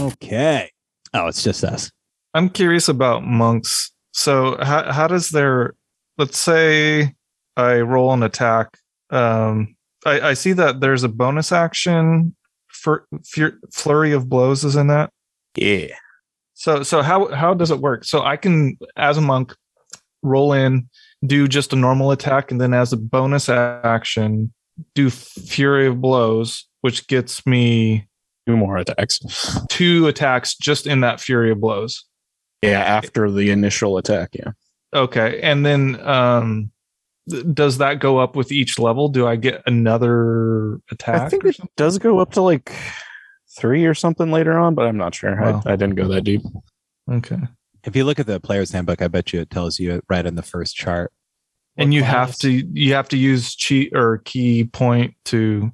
Okay. Oh, it's just us. I'm curious about monks. So how how does their let's say I roll an attack. Um I, I see that there's a bonus action for fur- flurry of blows is in that. Yeah. So so how how does it work? So I can as a monk roll in, do just a normal attack, and then as a bonus action, do fury of blows, which gets me Two more attacks. two attacks just in that fury of blows. Yeah, after the initial attack. Yeah. Okay, and then um, th- does that go up with each level? Do I get another attack? I think it does go up to like three or something later on, but I'm not sure. Wow. I, I didn't go that deep. Okay, If you look at the player's handbook, I bet you it tells you it right in the first chart. and you What have to you have to use cheat or ki point to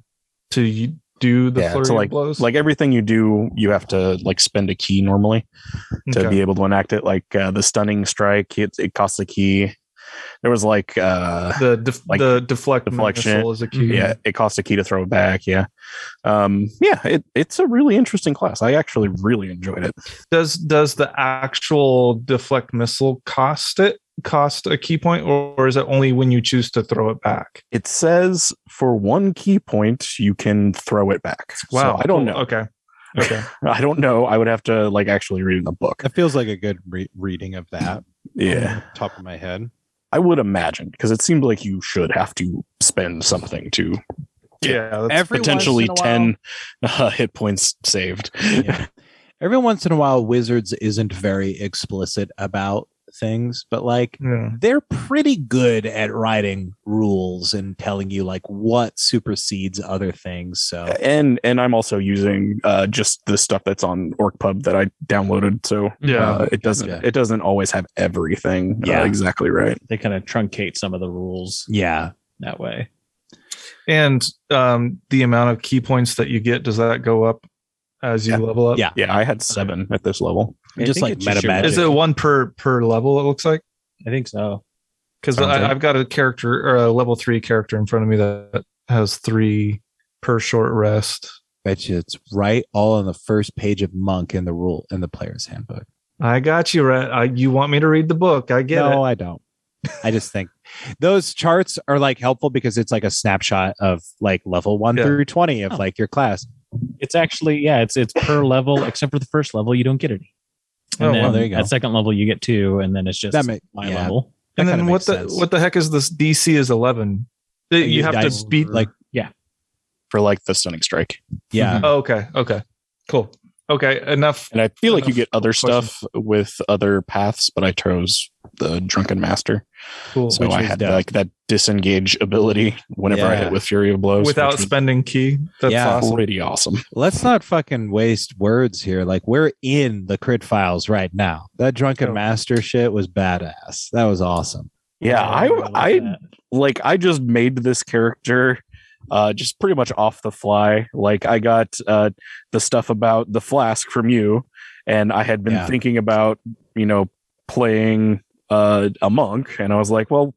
to y- do the Yeah, flurry so like blows. like everything you do, you have to like spend a ki normally to Okay. be able to enact it. Like uh, the stunning strike, it, it costs a ki. There was like uh the def- like the deflect deflection. missile is a ki. yeah, it costs a ki to throw it back. Yeah, um, yeah, it, it's a really interesting class. I actually really enjoyed it. Does does the actual deflect missile cost it cost a ki point, or, or is it only when you choose to throw it back? It says for one ki point you can throw it back. So I don't know. Okay. Okay. I don't know. I would have to like actually read in the book. That feels like a good re- reading of that. Yeah, top of my head. I would imagine because it seems like you should have to spend something to Yeah. Every potentially once in a while- 10 uh, hit points saved. Yeah. Every once in a while, Wizards isn't very explicit about things, but like yeah. they're pretty good at writing rules and telling you like what supersedes other things. So and and I'm also using uh, just the stuff that's on OrcPub that I downloaded, so Yeah. uh, it doesn't Gotcha. it doesn't always have everything uh, Yeah. exactly right. They kind of truncate some of the rules yeah, that way. And um, the amount of ki points that you get, does that go up as you Yeah. level up? Yeah. Yeah, I had seven at this level. I just like meta your- magic. Is it one per per level? It looks like I think so. because I've got a character or a level three character in front of me that has three per short rest. bet you it's right all on the first page of Monk in the rule in the player's handbook. I got you, Rhett. I, you want me to read the book? I get no, it. I don't. I just think those charts are like helpful because it's like a snapshot of like level one Yeah. through 20 of Oh. like your class. It's actually yeah, it's it's per level except for the first level you don't get any. And Oh, then well, there you go. At second level you get two, and then it's just That ma- my yeah. level. That and then what the sense. what the heck is this? DC is eleven. You, you have to beat. like yeah for like the stunning strike. Mhm. Yeah. Oh, okay. Okay. Cool. Okay. Enough. And I feel like you get other questions. stuff with other paths, but I chose the drunken master. Cool. So Which I had dope. like that disengage ability whenever I hit with Fury of Blows. Without was spending ki. That's Yeah. awesome. pretty awesome. Let's not fucking waste words here. Like we're in the crit files right now. That drunken Oh. master shit was badass. That was awesome. Yeah, I love I like I just made this character uh just pretty much off the fly. Like I got uh the stuff about the flask from you and I had been Yeah. thinking about, you know, playing uh a monk and I was like, well,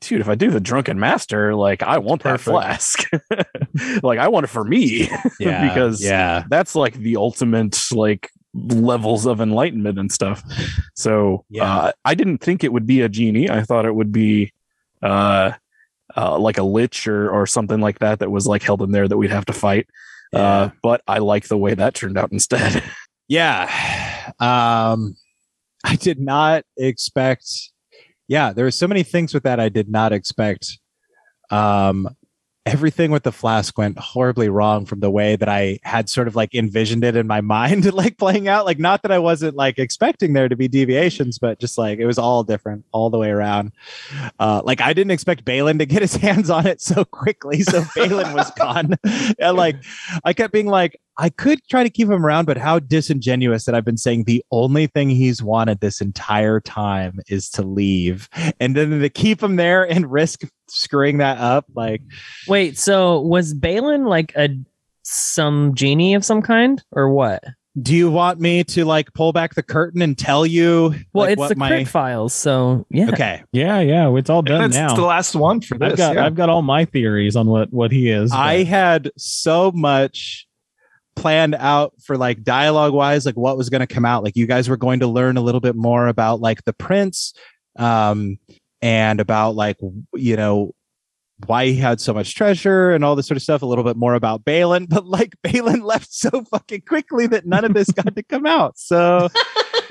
dude, if I do the drunken master, like I want that flask. like I want it for me Yeah. because yeah. that's like the ultimate like levels of enlightenment and stuff so Yeah. uh, i didn't think it would be a genie i thought it would be uh, uh like a lich or or something like that that was like held in there that we'd have to fight uh but i like the way that turned out instead Yeah. Um I did not expect yeah, there were so many things with that I did not expect. Um everything with the flask went horribly wrong from the way that I had sort of like envisioned it in my mind, like playing out. Like not that I wasn't like expecting there to be deviations, but just like it was all different all the way around. Uh like I didn't expect Balin to get his hands on it so quickly. So Balin was gone. and like I kept being like, I could try to keep him around, but how disingenuous that I've been saying the only thing he's wanted this entire time is to leave. And then to keep him there and risk screwing that up, like Wait, so was Balin like a some genie of some kind or what? do you want me to like pull back the curtain and tell you Well, like, it's what the my crit files, so yeah. Okay. Yeah, yeah, it's all done That's now. the last one for this. I've got yeah. I've got all my theories on what what he is. I had so much planned out for like dialogue wise, like what was going to come out. Like you guys were going to learn a little bit more about like the prince, um, and about like you know why he had so much treasure and all this sort of stuff. A little bit more about Balin, but like Balin left so fucking quickly that none of this got to come out. So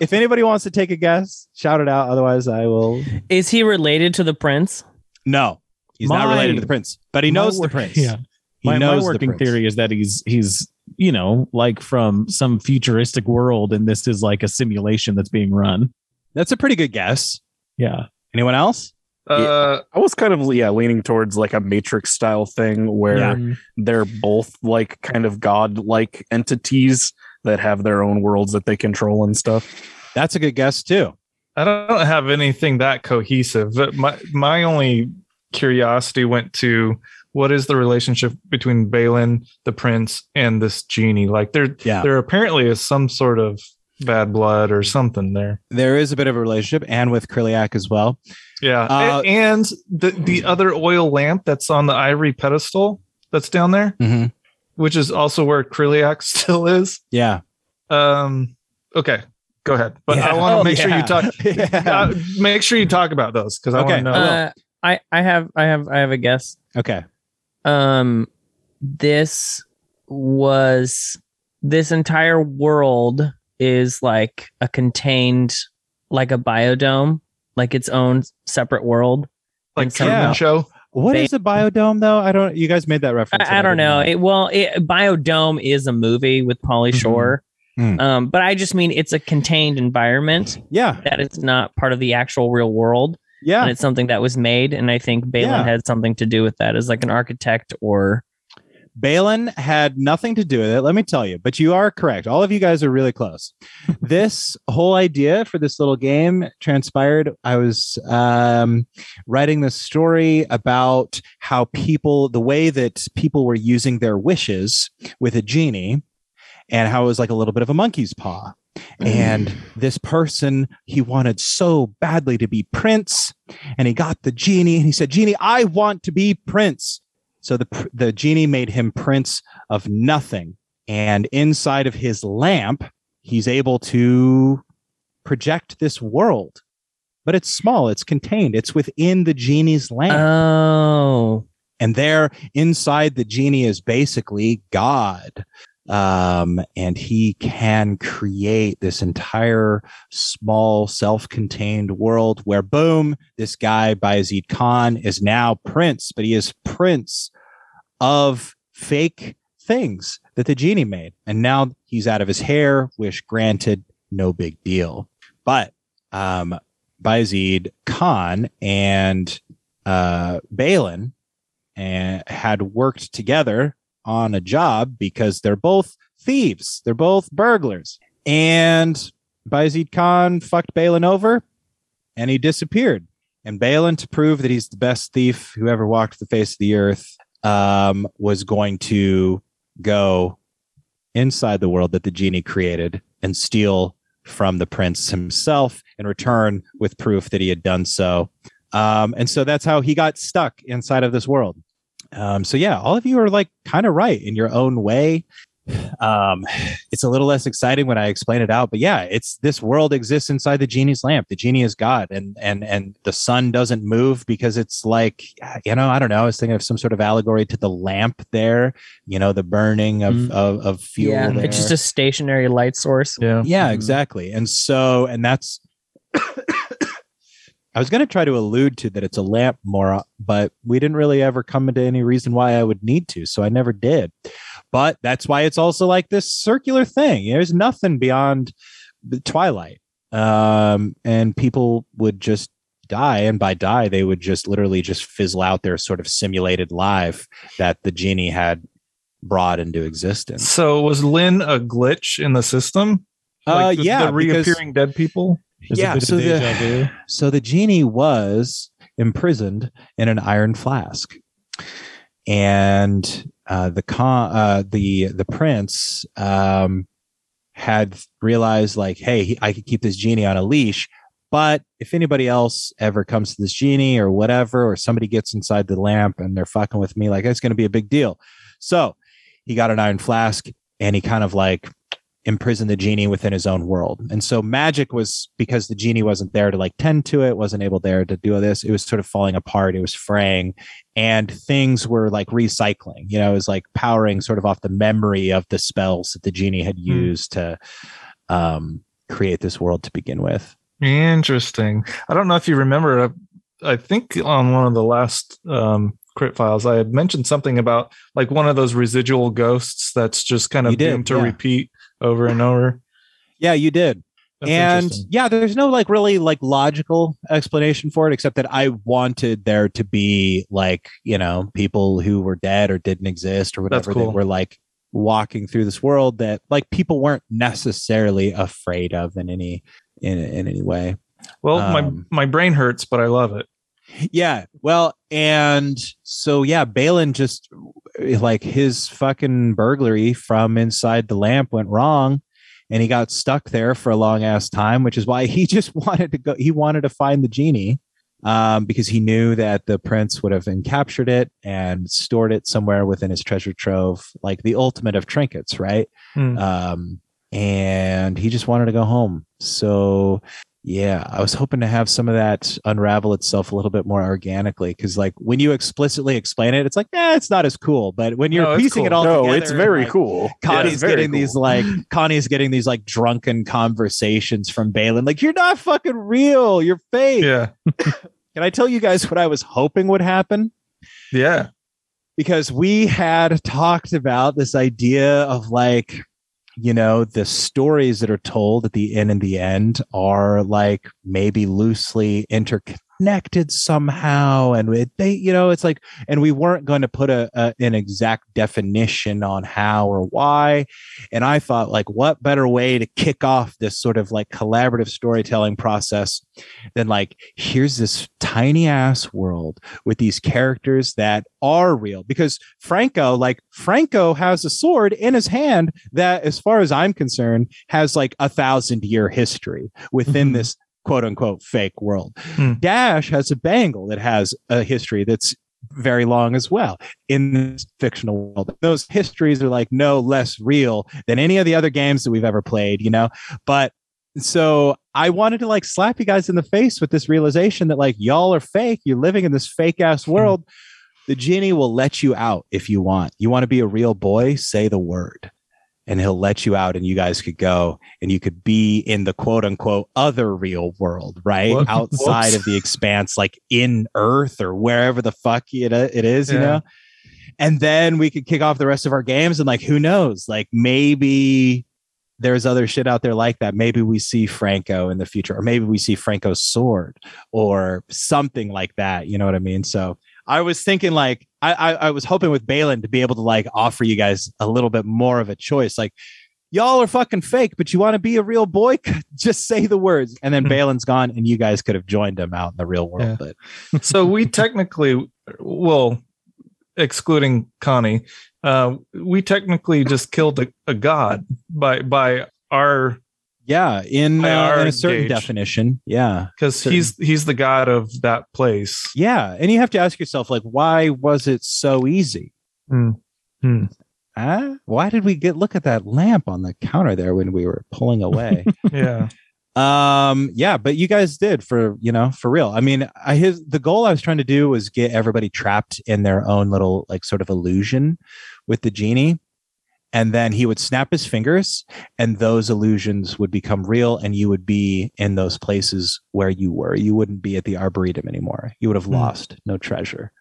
if anybody wants to take a guess, shout it out. Otherwise, I will. Is he related to the prince? No, he's not related to the prince, but he knows the prince. Yeah. He my, my knows the working theory is that he's he's you know like from some futuristic world and this is like a simulation that's being run That's a pretty good guess. yeah Anyone else? Uh, I was kind of yeah leaning towards like a Matrix style thing where Yeah. they're both like kind of god like entities that have their own worlds that they control and stuff. That's a good guess too. I don't have anything that cohesive. But My my only curiosity went to what is the relationship between Balin, the prince, and this genie? Like there, Yeah. there apparently is some sort of bad blood or something there. There is a bit of a relationship, and with Kriliak as well. Yeah, Uh, and the the other oil lamp that's on the ivory pedestal that's down there, Mm-hmm. which is also where Kriliak still is. Yeah. Um, okay, go ahead. But I want to Oh, make sure you talk. Yeah. uh, make sure you talk about those because I Okay, want to know. Uh, I I have I have I have a guess. Okay. Um, this was this entire world is like a contained, like a biodome, like its own separate world. like and so- Truman Yeah. Show. What is Ba- is a biodome though? I don't. You guys made that reference. I, I don't didn't know. It, well, it, Biodome is a movie with Pauly Mhm. Shore. Mm. Um, but I just mean it's a contained environment yeah. that is not part of the actual real world, and Yeah. it's something that was made. And I think Balin Yeah. had something to do with that as like an architect or Balin had nothing to do with it. Let me tell you. But you are correct. All of you guys are really close. this whole idea for this little game transpired. I was um, writing this story about how people, the way that people were using their wishes with a genie, and how it was like a little bit of a monkey's paw. And mm. this person, he wanted so badly to be prince, and he got the genie, and he said, "Genie, I want to be prince." So the the genie made him prince of nothing, and inside of his lamp, he's able to project this world. But it's small, it's contained, it's within the genie's lamp. oh, and there inside the genie is basically God. Um, and he can create this entire small self-contained world where boom, this guy Bayezid Khan is now prince, but he is prince of fake things that the genie made. And now he's out of his hair, wish granted, no big deal. But um Bayezid Khan and uh Balin and had worked together on a job because they're both thieves. They're both burglars. And Bayezid Khan fucked Balin over and he disappeared. And Balin, to prove that he's the best thief who ever walked the face of the earth, um, was going to go inside the world that the genie created and steal from the prince himself in return with proof that he had done so. Um, and so that's how he got stuck inside of this world. Um, so yeah, all of you are like kind of right in your own way. Um, it's a little less exciting when I explain it out, but yeah, it's this world exists inside the genie's lamp. The genie is God, and and and the sun doesn't move because it's like you know I don't know. I was thinking of some sort of allegory to the lamp there. You know, the burning of Mm. of, of fuel. yeah, there. it's just a stationary light source. Yeah. Yeah, Mhm. exactly. And so, and that's, I was going to try to allude to that it's a lamp more, but we didn't really ever come into any reason why I would need to. So I never did. But that's why it's also like this circular thing. There's nothing beyond the twilight. Um, and people would just die. And by die, they would just literally just fizzle out their sort of simulated life that the genie had brought into existence. So was Lynn a glitch in the system? Uh, the, yeah, the because- reappearing dead people. There's Yeah, so the-. So the genie was imprisoned in an iron flask, and uh, the con- uh, the the prince um, had realized like, hey, he, I could keep this genie on a leash, but if anybody else ever comes to this genie or whatever, or somebody gets inside the lamp and they're fucking with me, like it's going to be a big deal. So he got an iron flask and he kind of like imprisoned the genie within his own world. And so magic was because the genie wasn't there to like tend to it, wasn't able there to do this. It was sort of falling apart. It was fraying and things were like recycling, you know, it was like powering sort of off the memory of the spells that the genie had used to um, create this world to begin with. Interesting. I don't know if you remember. uh, I think on one of the last um, crit files, I had mentioned something about like one of those residual ghosts that's just kind of doomed to yeah. repeat over and over. Yeah, you did. That's and yeah, there's no like really like logical explanation for it, except that I wanted there to be like, you know, people who were dead or didn't exist or whatever cool. that were like walking through this world that like people weren't necessarily afraid of in any in in any way. well, um, my my brain hurts, but I love it. Yeah. Well, and so yeah, Balin just like his fucking burglary from inside the lamp went wrong and he got stuck there for a long ass time, which is why he just wanted to go he wanted to find the genie. Um, because he knew that the prince would have captured it and stored it somewhere within his treasure trove, like the ultimate of trinkets, right? Hmm. um, and he just wanted to go home. So yeah, I was hoping to have some of that unravel itself a little bit more organically because, like, when you explicitly explain it, it's like, eh, it's not as cool. But when you're No, it's piecing it all no, together, it's very like, cool. Connie's it's very getting cool. these like Connie's getting these like drunken conversations from Balin, like, you're not fucking real, you're fake. Yeah, Can I tell you guys what I was hoping would happen? yeah. because we had talked about this idea of like you know the stories that are told at the end and the end are like maybe loosely interconnected somehow and it, they you know it's like and we weren't going to put a, a an exact definition on how or why and i thought like what better way to kick off this sort of like collaborative storytelling process than like here's this tiny ass world with these characters that are real because Franco, like Franco has a sword in his hand that, as far as I'm concerned, has like a thousand year history within Mhm. this quote unquote fake world. Hmm. Dash has a bangle that has a history that's very long as well in this fictional world. Those histories are like no less real than any of the other games that we've ever played, you know? But so I wanted to like slap you guys in the face with this realization that like y'all are fake. You're living in this fake ass world. The genie will let you out if you want. You want to be a real boy? Say the word. And he'll let you out and you guys could go and you could be in the quote unquote other real world, right? Whoop- Outside of the expanse, like in Earth or wherever the fuck it, it is, you know? And then we could kick off the rest of our games and like, who knows? Like maybe there's other shit out there like that. Maybe we see Franco in the future, or maybe we see Franco's sword or something like that. You know what I mean? So I was thinking like I, I I was hoping with Balin to be able to like offer you guys a little bit more of a choice. Like y'all are fucking fake, but you want to be a real boy? Just say the words. And then Hmm. Balin's gone and you guys could have joined him out in the real world. Yeah. But so we technically, well, excluding Connie, uh, we technically just killed a, a god by by our yeah, in, uh, in a certain gauge. definition. Yeah. because he's he's the god of that place. Yeah. And you have to ask yourself, like, why was it so easy? Hmm. Huh? Why did we get look at that lamp on the counter there when we were pulling away? Yeah, um yeah but you guys did for you know for real i mean i his the goal i was trying to do was get everybody trapped in their own little like sort of illusion with the genie and then he would snap his fingers and those illusions would become real and you would be in those places where you were you wouldn't be at the arboretum anymore you would have Hmm. lost no treasure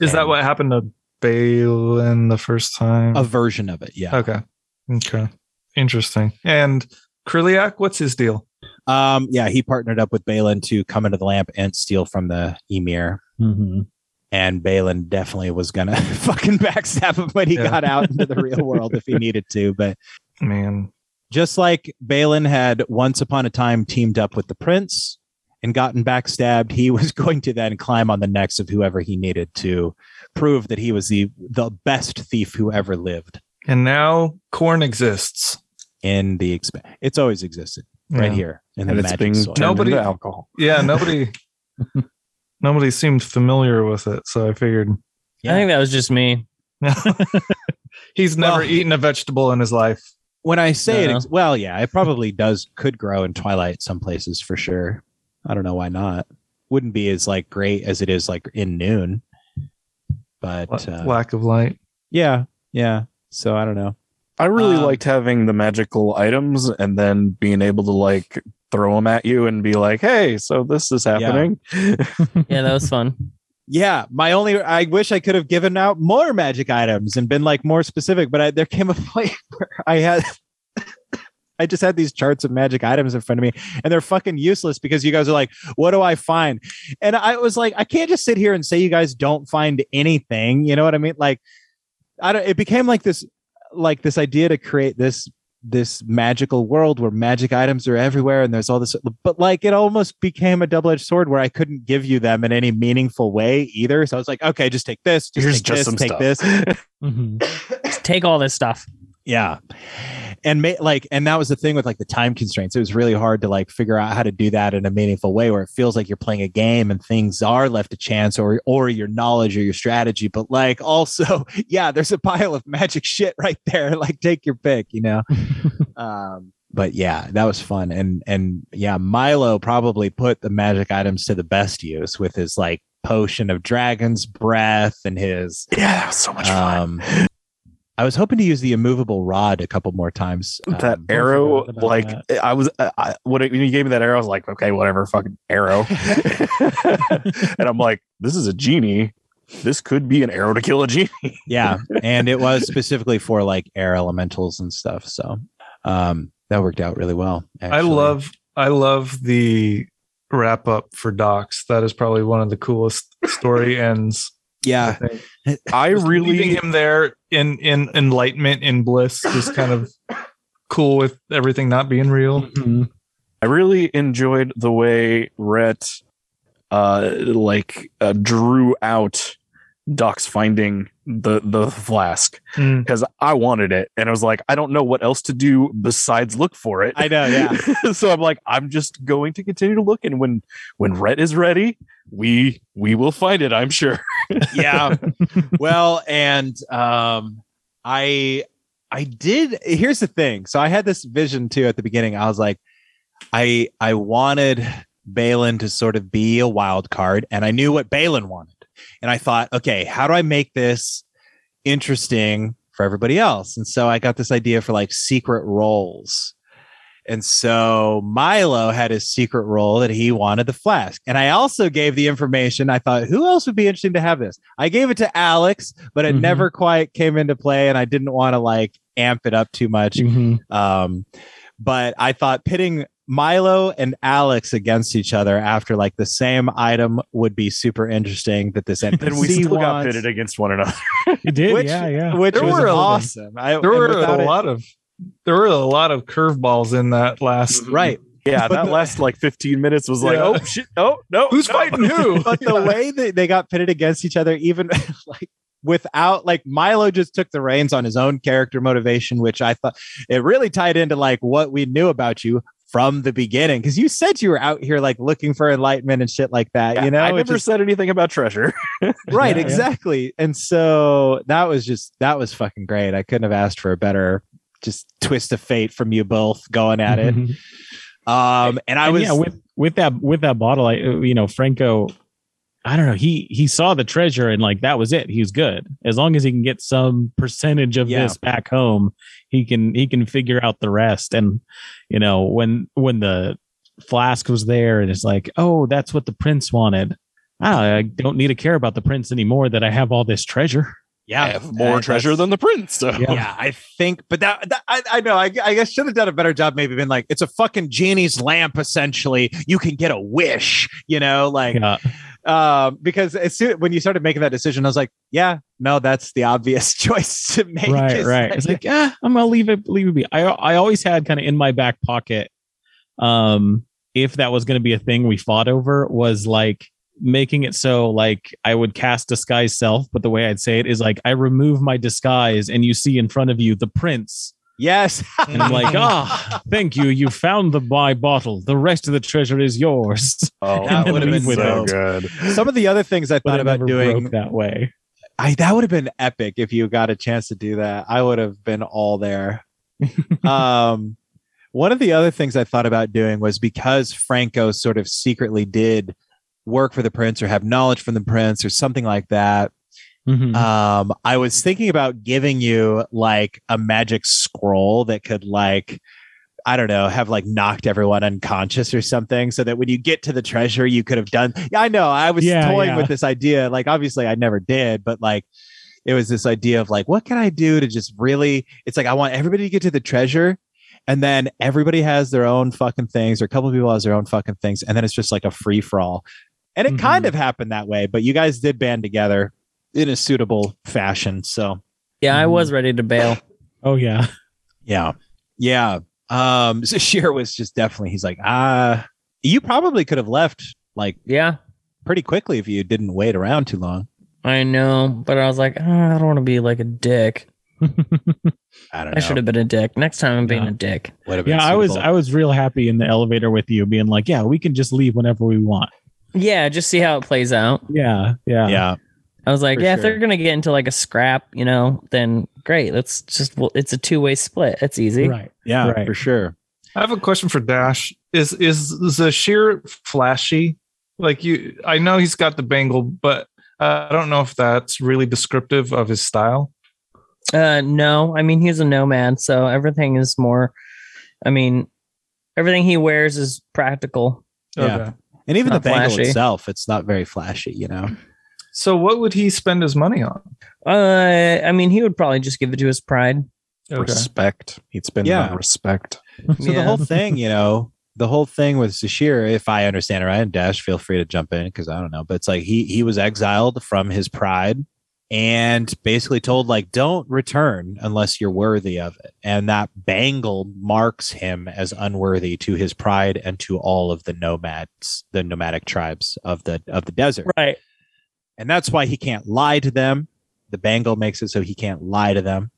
is that what happened to Balin the first time? a version of it yeah okay, okay, interesting. And Kriliak, what's his deal? um yeah he partnered up with balin to come into the lamp and steal from the emir Mm-hmm. And Balin definitely was gonna fucking backstab him when he Yeah. got out into the real world if he needed to. But Man, just like Balin had once upon a time teamed up with the prince and gotten backstabbed, he was going to then climb on the necks of whoever he needed to prove that he was the the best thief who ever lived and now corn exists in the exp- It's always existed right Yeah. here in the and it's magic being soil. turned Nobody- into alcohol. Yeah, nobody, nobody seemed familiar with it, so I figured. Yeah. I think that was just me. He's never Well- eaten a vegetable in his life. when I say it, No. ex- well, yeah, it probably does could grow in Twilight some places for sure. I don't know why not. Wouldn't be as like great as it is like in Noon, but uh, Lack of light. yeah, yeah. So I don't know. I really Um, liked having the magical items and then being able to like throw them at you and be like, "Hey, so this is happening." Yeah, that was fun. Yeah, my only I wish I could have given out more magic items and been like more specific, but I, there came a point where I had I just had these charts of magic items in front of me and they're fucking useless because you guys are like, what do I find? And I was like, I can't just sit here and say you guys don't find anything. You know what I mean? Like I don't it became like this like this idea to create this this magical world where magic items are everywhere and there's all this but like it almost became a double-edged sword where i couldn't give you them in any meaningful way either so i was like okay just take this just Here's take just this, some take stuff. this Mhm. Take all this stuff. Yeah. And ma- like and that was the thing with like the time constraints. It was really hard to like figure out how to do that in a meaningful way where it feels like you're playing a game and things are left to chance or or your knowledge or your strategy but like also yeah there's a pile of magic shit right there. Like take your pick you know? Um but yeah that was fun. And and yeah milo probably put the magic items to the best use with his like potion of dragon's breath and his Yeah, that was so much fun. I was hoping to use the immovable rod a couple more times that Um, arrow, forgot about like I was, I, I, when, it, when you gave me that arrow, I was like, okay, whatever, fucking arrow. and I'm like, this is a genie. This could be an arrow to kill a genie. yeah and it was specifically for like air elementals and stuff so um that worked out really well I love I love the wrap up for Docs. That is probably one of the coolest story ends. I yeah think. I Just leaving really, him there in in enlightenment in bliss, just kind of cool with everything not being real. Mhm. I really enjoyed the way Rhett, uh, like uh, drew out Doc's finding the the flask Mm. because I wanted it, and I was like, I don't know what else to do besides look for it. i know yeah so I'm like, I'm just going to continue to look, and when when Rhett is ready, we we will find it. I'm sure. yeah well and um i i did here's the thing so i had this vision too at the beginning i was like i i wanted balin to sort of be a wild card and i knew what balin wanted and i thought okay how do i make this interesting for everybody else and so i got this idea for like secret roles and so Milo had his secret role that he wanted the flask. And I also gave the information. I thought, who else would be interesting to have this? I gave it to Alex, but it Mhm. never quite came into play. And I didn't want to like amp it up too much. Mhm. Um, but I thought pitting Milo and Alex against each other after like the same item would be super interesting. That this NPC Then we still got pitted against one another. You did, which, yeah, yeah. which There was were awesome. I, There were without a it- lot of there were a lot of curveballs in that last. Mm-hmm. right. Yeah, But that the- last like 15 minutes was like, Yeah. oh shit, oh no, Who's no. fighting who? but the way that they got pitted against each other, even like without like Milo just took the reins on his own character motivation, which I thought it really tied into like what we knew about you from the beginning. Cause you said you were out here like looking for enlightenment and shit like that, you know? I never just- said anything about treasure. right, Yeah, yeah. exactly. And so that was just that was fucking great. I couldn't have asked for a better just twist of fate from you both going at it. Um and I And was yeah with with that with that bottle i uh, you know franco i don't know. He he saw the treasure and like that was it. He was good. As long as he can get some percentage of Yeah. this back home he can he can figure out the rest. And you know when when the flask was there and it's like oh that's what the prince wanted. I, I don't need to care about the prince anymore that i have all this treasure yeah, have more uh, treasure than the prince. So Yeah. yeah. I think, but that, that I, I know, I, I guess should have done a better job. Maybe been like, it's a fucking genie's lamp. Essentially, you can get a wish. You know, like, yeah um, because as soon when you started making that decision, I was like, yeah, no, that's the obvious choice to make. right is right that- it's like yeah i'm gonna leave it leave it be i i always had kind of in my back pocket um if that was gonna be a thing we fought over was like making it so like i would cast disguise self but the way i'd say it is like i remove my disguise and you see in front of you the prince yes, and i'm like ah thank you you found the my bottle the rest of the treasure is yours oh, That would've been so it. good. some of the other things I thought about doing that way I that would have been epic if you got a chance to do that. I would have been all there. um, one of the other things I thought about doing was because Franco sort of secretly did work for the prince or have knowledge from the prince or something like that. Mhm. Um, I was thinking about giving you like a magic scroll that could like I don't know, have like knocked everyone unconscious or something so that when you get to the treasure, you could have done. Yeah, I know. I was Yeah, toying yeah. with this idea. Like, obviously, I never did, but like, it was this idea of like, what can I do to just really? It's like, I want everybody to get to the treasure. And then everybody has their own fucking things, or a couple of people has their own fucking things. And then it's just like a free for all. And it kind Mhm. of happened that way, but you guys did band together in a suitable fashion. So, Yeah, I was ready to bail. oh yeah. yeah. Yeah. Um Zashir was just definitely he's like, ah, you probably could have left like Yeah, pretty quickly if you didn't wait around too long. I know, but I was like, "Ah, I don't want to be like a dick. I don't know. I should have been a dick. Next time I'm being Yeah. a dick. Would have Yeah, I was. I was real happy in the elevator with you, being like, yeah, we can just leave whenever we want. Yeah, just see how it plays out. Yeah, yeah, yeah. I was like, For yeah, if they're gonna get into like a scrap, you know, then great. Let's just well, it's a two way split. It's easy. Right. Yeah, Right. for sure. I have a question for Dash. Is is Zashir flashy? Like you, I know he's got the bangle, but uh, I don't know if that's really descriptive of his style. Uh, no, I mean he's a nomad, so everything is more. I mean, everything he wears is practical. Yeah. Okay. And even the Not bangle flashy. itself, it's not very flashy, you know. So what would he spend his money on? Uh, I mean, he would probably just give it to his pride. Okay. Respect. He'd spend Yeah. on respect. So the whole thing, you know, the whole thing with Zashir, if I understand it right, and Dash, feel free to jump in because I don't know, but it's like he he was exiled from his pride and basically told like don't return unless you're worthy of it. And that bangle marks him as unworthy to his pride and to all of the nomads, the nomadic tribes of the of the desert. Right. And that's why he can't lie to them. The bangle makes it so he can't lie to them.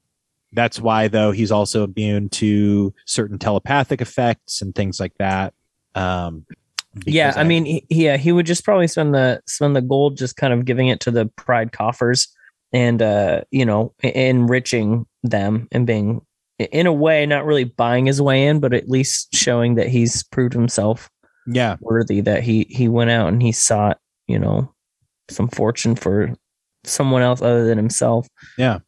That's why, though, he's also immune to certain telepathic effects and things like that. Um, Yeah, because I mean, he, yeah, he would just probably spend the spend the gold just kind of giving it to the pride coffers and uh, you know, enriching them and being in a way not really buying his way in, but at least showing that he's proved himself yeah, worthy that he he went out and he sought, you know, some fortune for someone else other than himself. Yeah.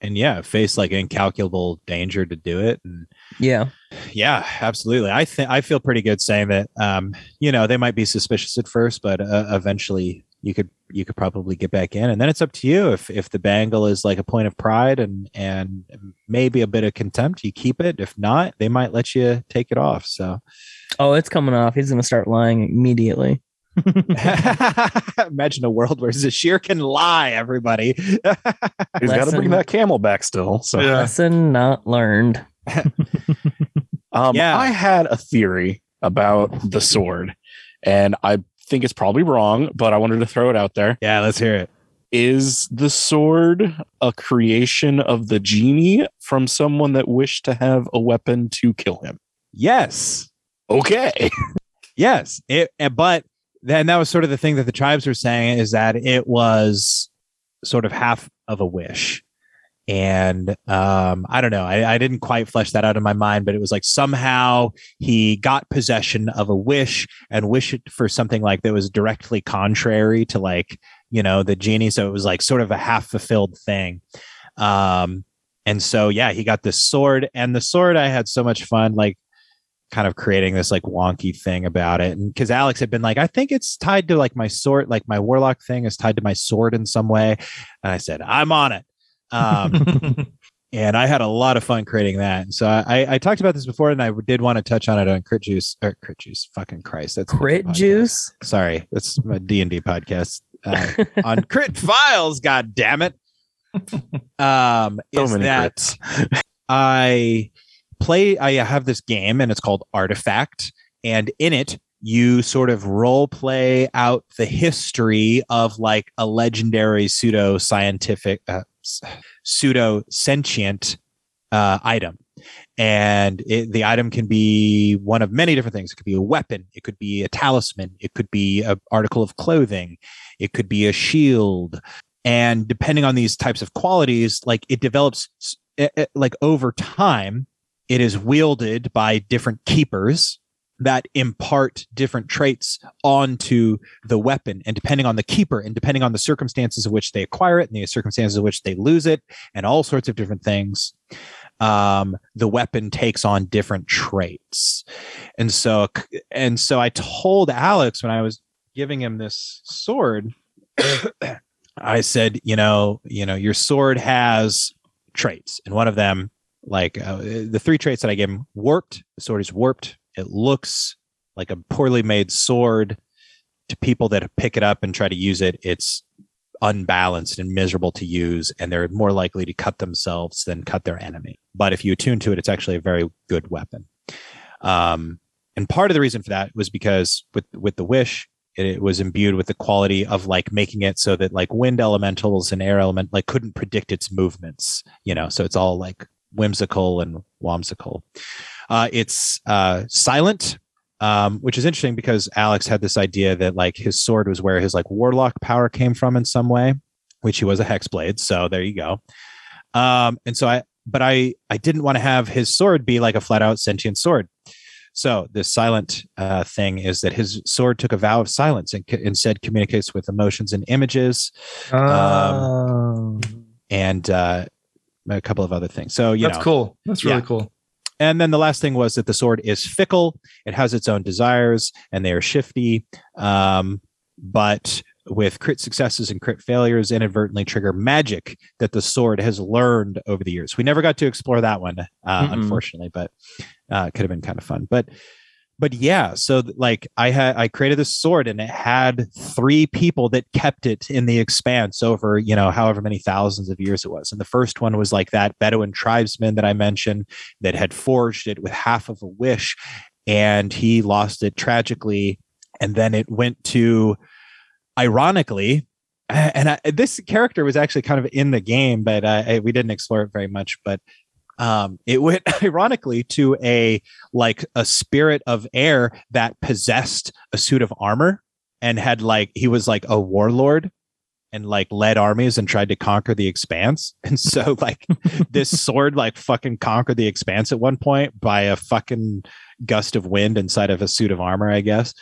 And yeah, face like incalculable danger to do it. And Yeah. yeah, absolutely. I think I feel pretty good saying that. Um, you know, they might be suspicious at first, but uh, eventually you could you could probably get back in, and then it's up to you if if the bangle is like a point of pride and and maybe a bit of contempt, you keep it. If not, they might let you take it off. So Oh, it's coming off. He's gonna start lying immediately. imagine a world where Zashir can lie. Everybody. He's got to bring that camel back still. So Yeah. Lesson not learned. Um, Yeah. I had a theory about the sword, and I think it's probably wrong, but I wanted to throw it out there. yeah, let's hear it. Is the sword a creation of the genie from someone that wished to have a weapon to kill him? Yes. Okay. Yes, it, but then that was sort of the thing that the tribes were saying is that it was sort of half of a wish. And um, I don't know, I, I didn't quite flesh that out in my mind, but it was like somehow he got possession of a wish and wished for something like that was directly contrary to like, you know, the genie. So it was like sort of a half fulfilled thing. Um, and so, yeah, he got this sword, and the sword, I had so much fun. Like, kind of creating this like wonky thing about it. And because Alex had been like, I think it's tied to like my sword, like my warlock thing is tied to my sword in some way. And I said, I'm on it. Um, and I had a lot of fun creating that. And so I, I talked about this before, and I did want to touch on it on Crit Juice or Crit Juice. Fucking Christ, that's a Crit juice. Sorry, that's my D and D podcast uh, on Crit Files. God damn it! Um, So is many that crits. I play I have this game and it's called Artifact and in it you sort of role play out the history of like a legendary pseudo scientific uh, pseudo sentient uh, item. And it, the item can be one of many different things. It could be a weapon. It could be a talisman. It could be an article of clothing. It could be a shield. And depending on these types of qualities, like it develops s- eh, eh, like over time, it is wielded by different keepers that impart different traits onto the weapon. And depending on the keeper and depending on the circumstances of which they acquire it and the circumstances of which they lose it and all sorts of different things um the weapon takes on different traits. And so and so i told alex when i was giving him this sword i said you know you know your sword has traits. And one of them like uh, the three traits that i gave him warped the sword is warped it looks like a poorly made sword. To people that pick it up and try to use it it's unbalanced and miserable to use and they're more likely to cut themselves than cut their enemy. But if you attune to it it's actually a very good weapon. Um, and part of the reason for that was because with with the wish it, it was imbued with the quality of like making it so that like wind elementals and air element like couldn't predict its movements you know? So it's all like whimsical and whimsical uh, it's uh, silent um, which is interesting because Alex had this idea that like his sword was where his like warlock power came from in some way, which he was a hexblade. So there you go. Um, and so I, but I, I didn't want to have his sword be like a flat out sentient sword. So this silent uh, thing is that his sword took a vow of silence and c- instead communicates with emotions and images Um, and uh, a couple of other things. So you That's know, cool. That's really Yeah. cool. And then the last thing was that the sword is fickle. It has its own desires and they are shifty. Um, but with crit successes and crit failures, inadvertently trigger magic that the sword has learned over the years. We never got to explore that one, uh, unfortunately, but uh, it could have been kind of fun. But but yeah, so like I had I created this sword and it had three people that kept it in the expanse over, you know, however many thousands of years it was. And the first one was like that Bedouin tribesman that I mentioned that had forged it with half of a wish and he lost it tragically and then it went to ironically and I, this character was actually kind of in the game but uh, we didn't explore it very much but um it went ironically to a like a spirit of air that possessed a suit of armor and had like he was like a warlord and like led armies and tried to conquer the expanse. And so like this sword like fucking conquered the expanse at one point by a fucking gust of wind inside of a suit of armor i guess.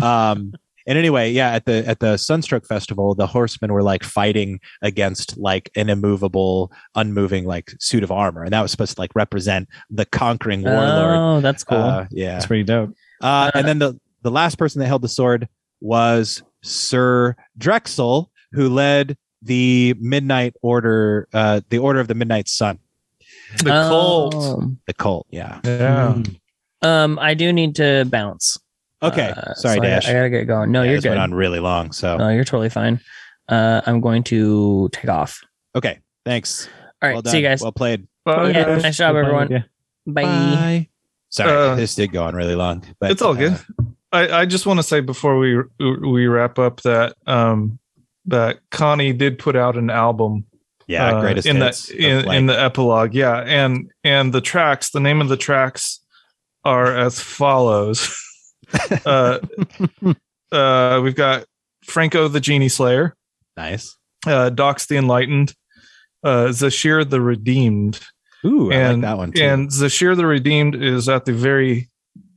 Um and anyway yeah at the at the sunstroke festival the horsemen were like fighting against like an immovable unmoving like suit of armor and that was supposed to like represent the conquering warlord Oh, that's cool. uh, yeah That's pretty dope. uh, and then the the last person that held the sword was Sir Drexel, who led the Midnight Order, uh, the Order of the Midnight Sun, The cult. Um, the cult. Yeah. Yeah. Um, I do need to bounce. Okay. Uh, Sorry, so I- Dash. I, gotta get going. No, Yeah, you're this good. went on really long. So No, you're totally fine. Uh, I'm going to take off. okay. Thanks. All right, well done. see you guys. Well played. Bye, Yeah, guys. nice job, Goodbye, everyone. yeah. Bye. Sorry, Uh, this did go on really long, but it's all good. uh, I, I just want to say before we we wrap up that um that Connie did put out an album yeah, uh, greatest in hits the in, like- in the epilogue yeah and and the tracks the name of the tracks are as follows uh uh we've got franco the genie slayer. Nice. uh dox the enlightened. Uh zashir the redeemed. Ooh, I like and that one too. and zashir the redeemed is at the very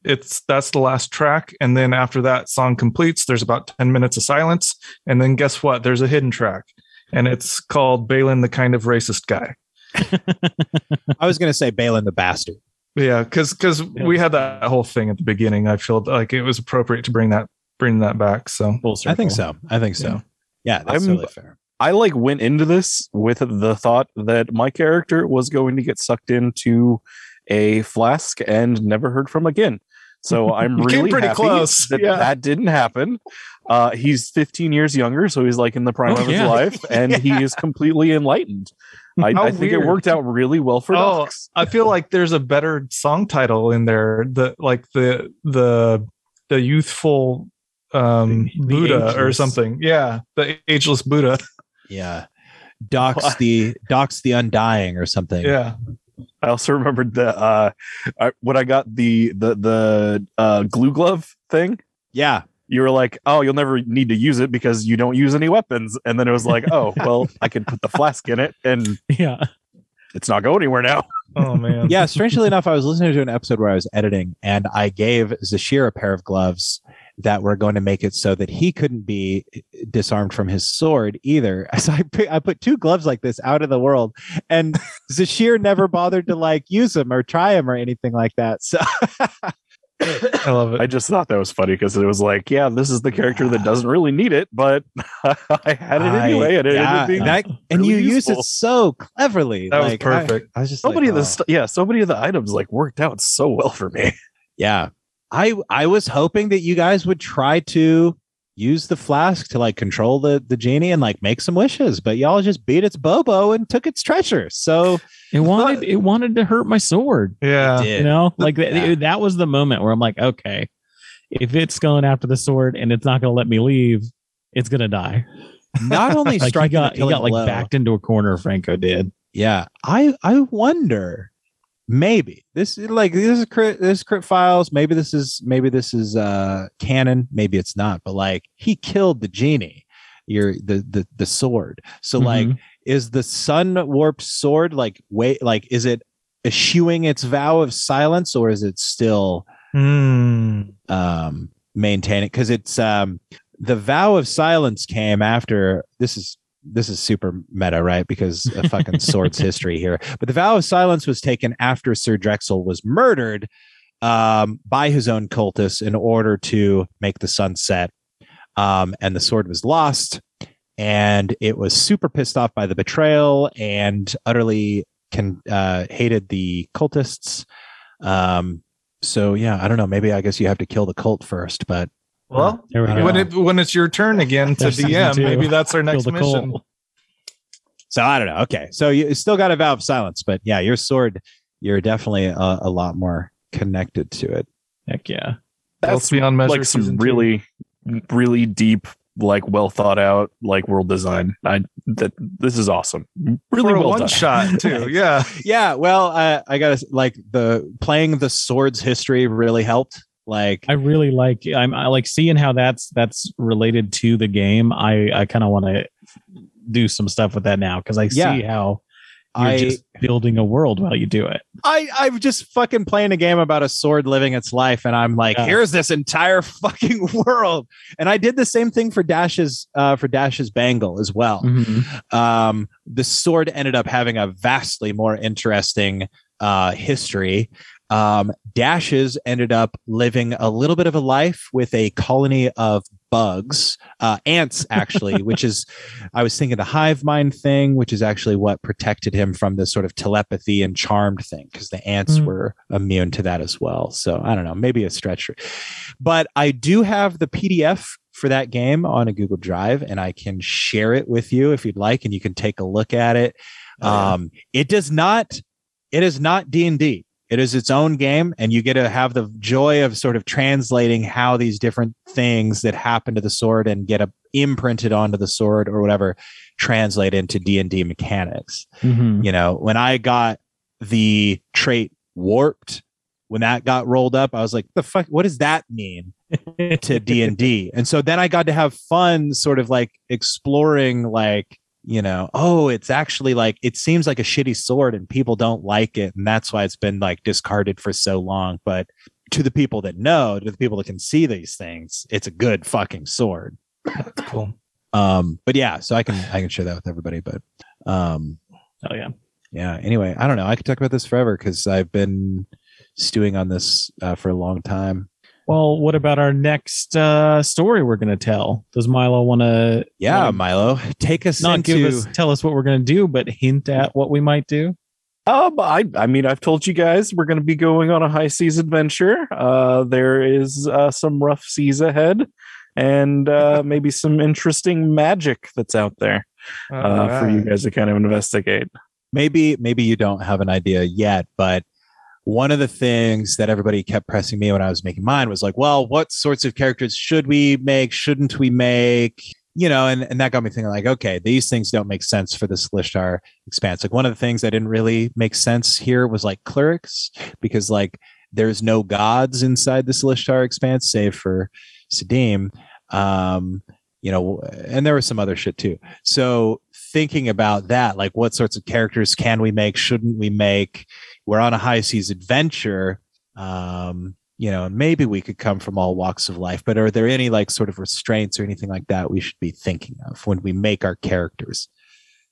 it's that's the last track. And then after that song completes there's about 10 minutes of silence. And then guess what? There's a hidden track. And it's called balin the kind of racist guy. I was going to say Balin the bastard. Yeah, because because we had that whole thing at the beginning. I feel like it was appropriate to bring that bring that back. So I think so. I think so. Yeah, that's I'm- totally fair. I like went into this with the thought that my character was going to get sucked into a flask and never heard from again. So I'm really pretty happy close, that yeah. that didn't happen. Uh, he's 15 years younger, so he's like in the prime Oh, of his yeah. life, and he is completely enlightened. I, I think it worked out really well for Oh, Docs. I feel like there's a better song title in there. The like the the the youthful um The- the Buddha or something. Yeah, the ageless Buddha. Yeah. Docs the Docs the Undying or something. Yeah, I also remembered that uh, I, when I got the the the uh, glue glove thing. Yeah. You were like, "Oh, you'll never need to use it because you don't use any weapons." And then it was like, "Oh, well, I can put the flask in it, and Yeah. it's not going anywhere now." Oh man. yeah, strangely enough, I was listening to an episode where I was editing and I gave Zashir a pair of gloves that were going to make it so that he couldn't be disarmed from his sword either. So I put, I put two gloves like this out of the world and Zashir never bothered to like use them or try them or anything like that. So I love it. I just thought that was funny because it was like, "Yeah, this is the character that doesn't really need it, but I had it I- anyway, and it ended yeah, being and, I- and you use useful. it so cleverly. That was Like, I- perfect. I, was just so like, many of the oh. st- yeah, so many of the items like worked out so well for me. Yeah. I I was hoping that you guys would try to use the flask to like control the the genie and like make some wishes, but y'all just beat its bobo and took its treasure. So It wanted it wanted to hurt my sword. yeah. You know, like that, Yeah. that was the moment where I'm like, okay, if it's going after the sword and it's not going to let me leave, it's going to die. not only Like he striking got he got like blow- backed into a corner. Franco did. Yeah, I I wonder maybe this is like this is crit this is crit files. Maybe this is maybe this is uh canon. Maybe it's not. But like he killed the genie, your the the the sword. So like Mhm. is the sun warped sword like wait like is it eschewing its vow of silence or is it still Hmm. um maintaining because it's um the vow of silence came after this is this is super meta right? Because a fucking sword's history here. But the vow of silence was taken after sir drexel was murdered um by his own cultists in order to make the sun set um and the sword was lost and it was super pissed off by the betrayal and utterly can uh hated the cultists. Um so yeah, I don't know. Maybe I guess you have to kill the cult first, but Well, There we go. when it when it's your turn again to There's DM, two. maybe that's our next mission. cult. so I don't know. Okay, so you still got a vow of silence, but yeah, your sword, you're definitely a, a lot more connected to it. Heck yeah. That's beyond measure. like some season two. really, really deep, like well thought out, like world design. I that this is awesome. Really For a well one done. shot too. Yeah. Yeah, well, I I gotta like the playing the sword's history really helped. Like, I really like I'm I like seeing how that's that's related to the game. I I kind of want to do some stuff with that now because I Yeah. see how you're I just building a world while you do it. I I'm just fucking playing a game about a sword living its life, and I'm like, Yeah. here's this entire fucking world. And I did the same thing for Dash's uh for Dash's bangle as well. Mm-hmm. um, the sword ended up having a vastly more interesting uh, history. Um, Dashes ended up living a little bit of a life with a colony of bugs, uh, ants, actually, which is, I was thinking the hive mind thing, which is actually what protected him from this sort of telepathy and charmed thing, because the ants Mm. were immune to that as well. So I don't know, maybe a stretch. But I do have the PDF for that game on a Google Drive, and I can share it with you if you'd like, and you can take a look at it. Oh, yeah. Um, it does not, it is not D and D. It is its own game, and you get to have the joy of sort of translating how these different things that happen to the sword and get a, imprinted onto the sword or whatever translate into D and D mechanics Mm-hmm. you know when i got the trait warped when that got rolled up i was like the fuck what does that mean to d&d and so then i got to have fun sort of like exploring like you know oh it's actually like it seems like a shitty sword and people don't like it and that's why it's been like discarded for so long but to the people that know to the people that can see these things it's a good fucking sword That's cool. um but yeah so i can i can share that with everybody but um Oh yeah. yeah anyway i don't know i could talk about this forever because i've been stewing on this uh, for a long time Well, what about our next uh, story we're going to tell? Does Milo want to yeah Wanna- milo take us not into give us tell us what we're going to do, but hint at what we might do? Um, I, I mean, I've told you guys we're going to be going on a high seas adventure. Uh, there is uh, some rough seas ahead, and uh, maybe some interesting magic that's out there uh, for you guys to kind of investigate. maybe maybe you don't have an idea yet but one of the things that everybody kept pressing me when i was making mine was like well what sorts of characters should we make shouldn't we make you know and, and that got me thinking like okay these things don't make sense for this lishtar expanse like one of the things that didn't really make sense here was like clerics because like there's no gods inside this lishtar expanse save for Sadim. Um, you know, and there was some other shit too. So thinking about that, like what sorts of characters can we make? Shouldn't we make? We're on a high seas adventure. Um, you know, and maybe we could come from all walks of life, but are there any like sort of restraints or anything like that we should be thinking of when we make our characters?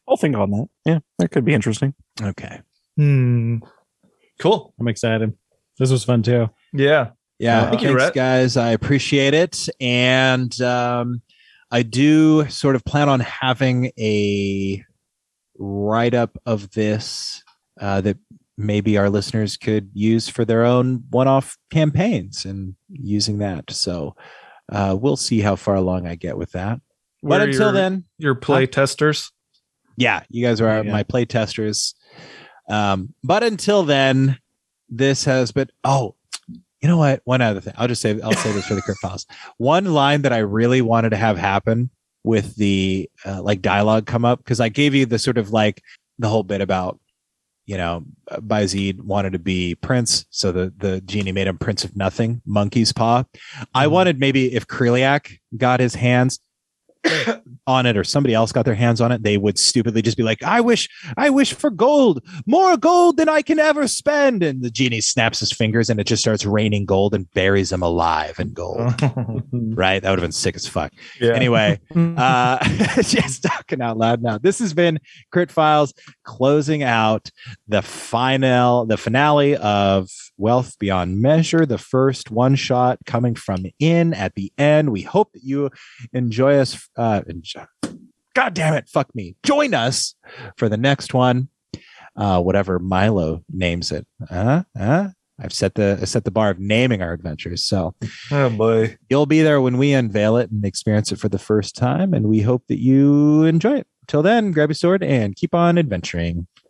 I'll think on that. Yeah, that could be interesting. Okay. Hmm. Cool. I'm excited. This was fun too. Yeah. Yeah. Thank you, thanks, Rhett. guys. I appreciate it. And um, I do sort of plan on having a write up of this uh, that maybe our listeners could use for their own one off campaigns and using that. So uh, we'll see how far along I get with that. But until your, then, your play testers. yeah, you guys are Yeah. my play testers. Um, but until then, this has been oh, you know what? One other thing. I'll just say I'll say this for the Crit Files. One line that I really wanted to have happen with the uh, like dialogue come up because I gave you the sort of like the whole bit about you know Bayezid wanted to be prince, so the the genie made him prince of nothing, monkey's paw. I mm-hmm. wanted maybe if Kriliak got his hands on it or somebody else got their hands on it, they would stupidly just be like, I wish, I wish for gold, more gold than I can ever spend. And the genie snaps his fingers and it just starts raining gold and buries him alive in gold. Right? That would have been sick as fuck. yeah. Anyway, uh just talking out loud now. This has been Crit Files closing out the final, the finale of Wealth Beyond Measure, the first one shot coming from in at the end. We hope that you enjoy us. Uh, enjoy. God damn it, fuck me. Join us for the next one, uh, whatever Milo names it. Uh, uh, I've set the I set the bar of naming our adventures. So oh boy. you'll be there when we unveil it and experience it for the first time. And we hope that you enjoy it. Till then, grab your sword and keep on adventuring.